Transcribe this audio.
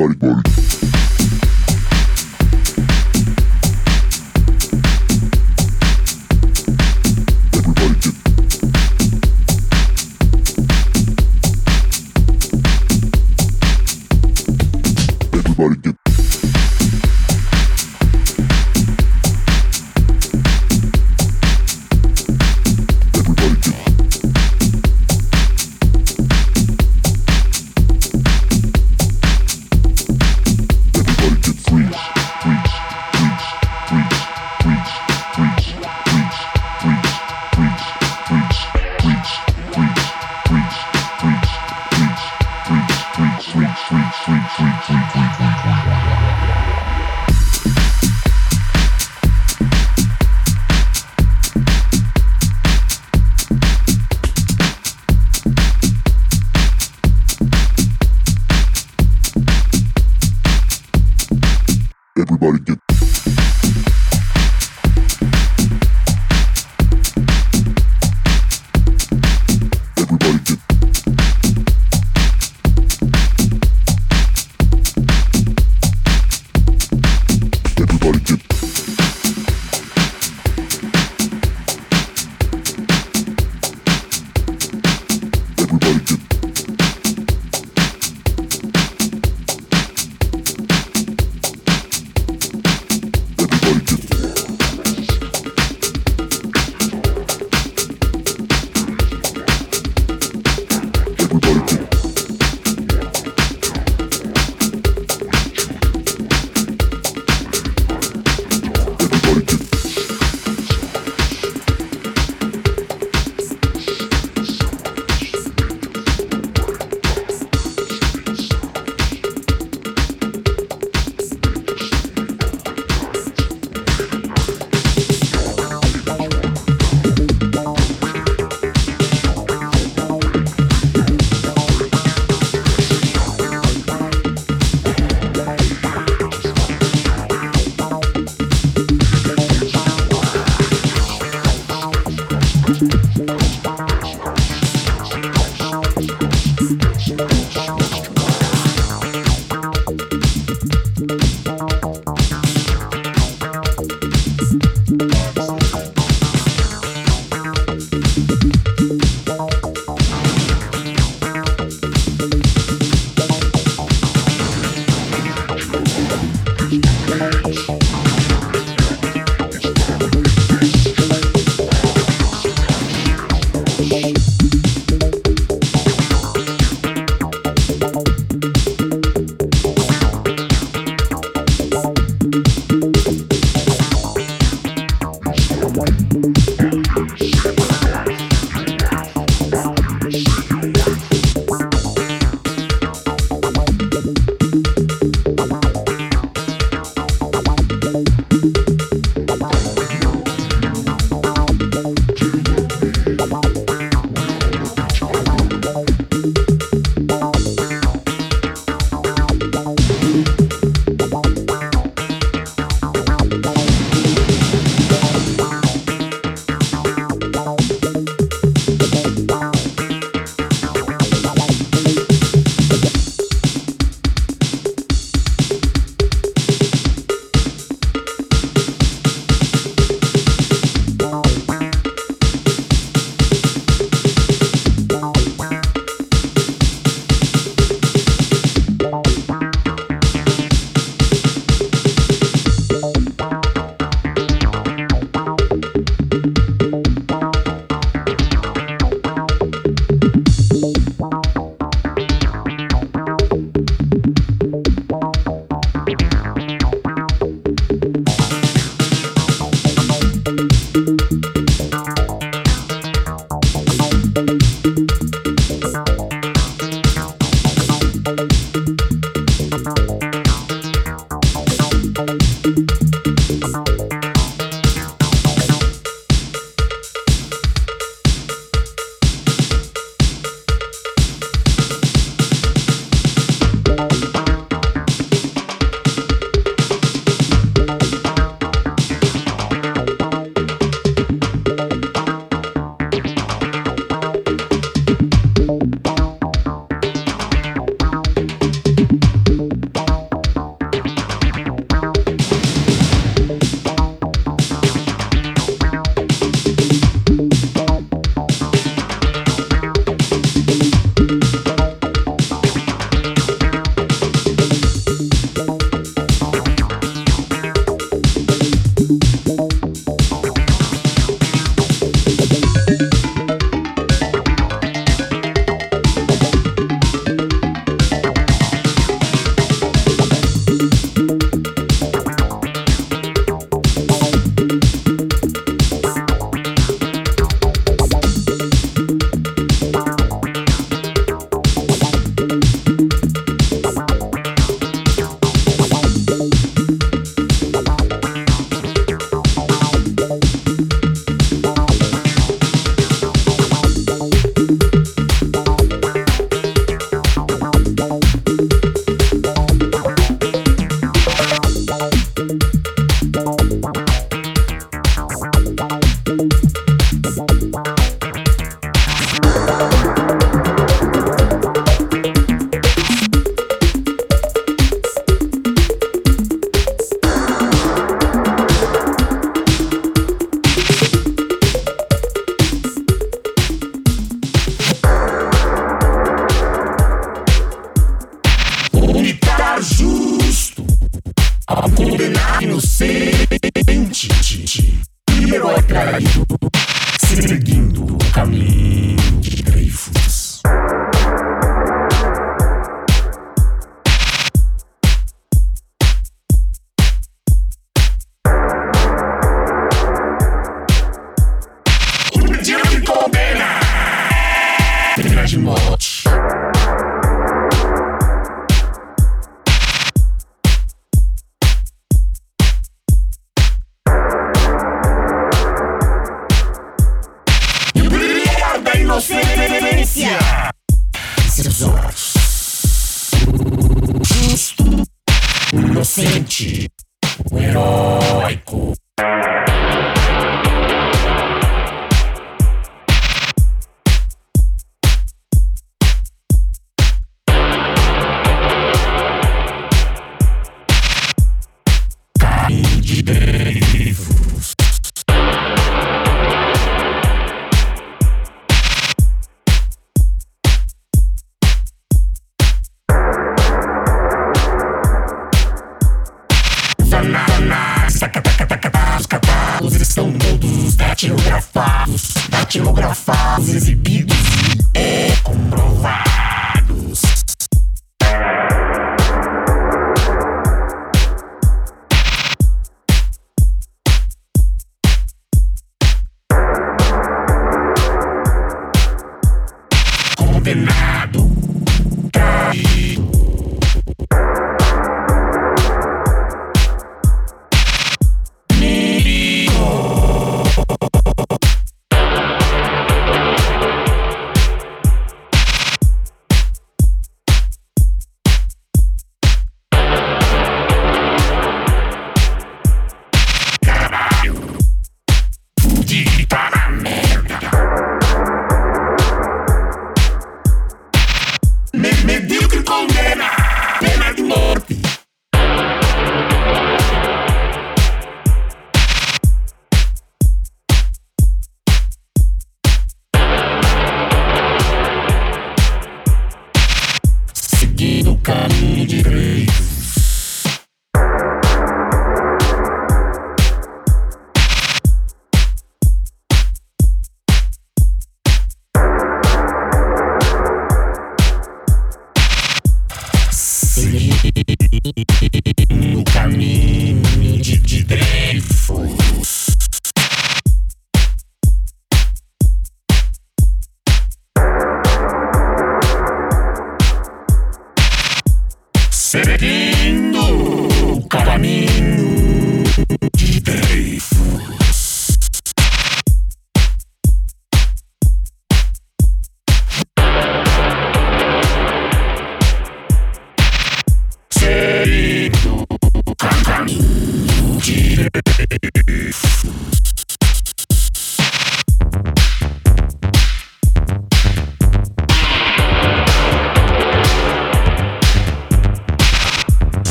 body, body.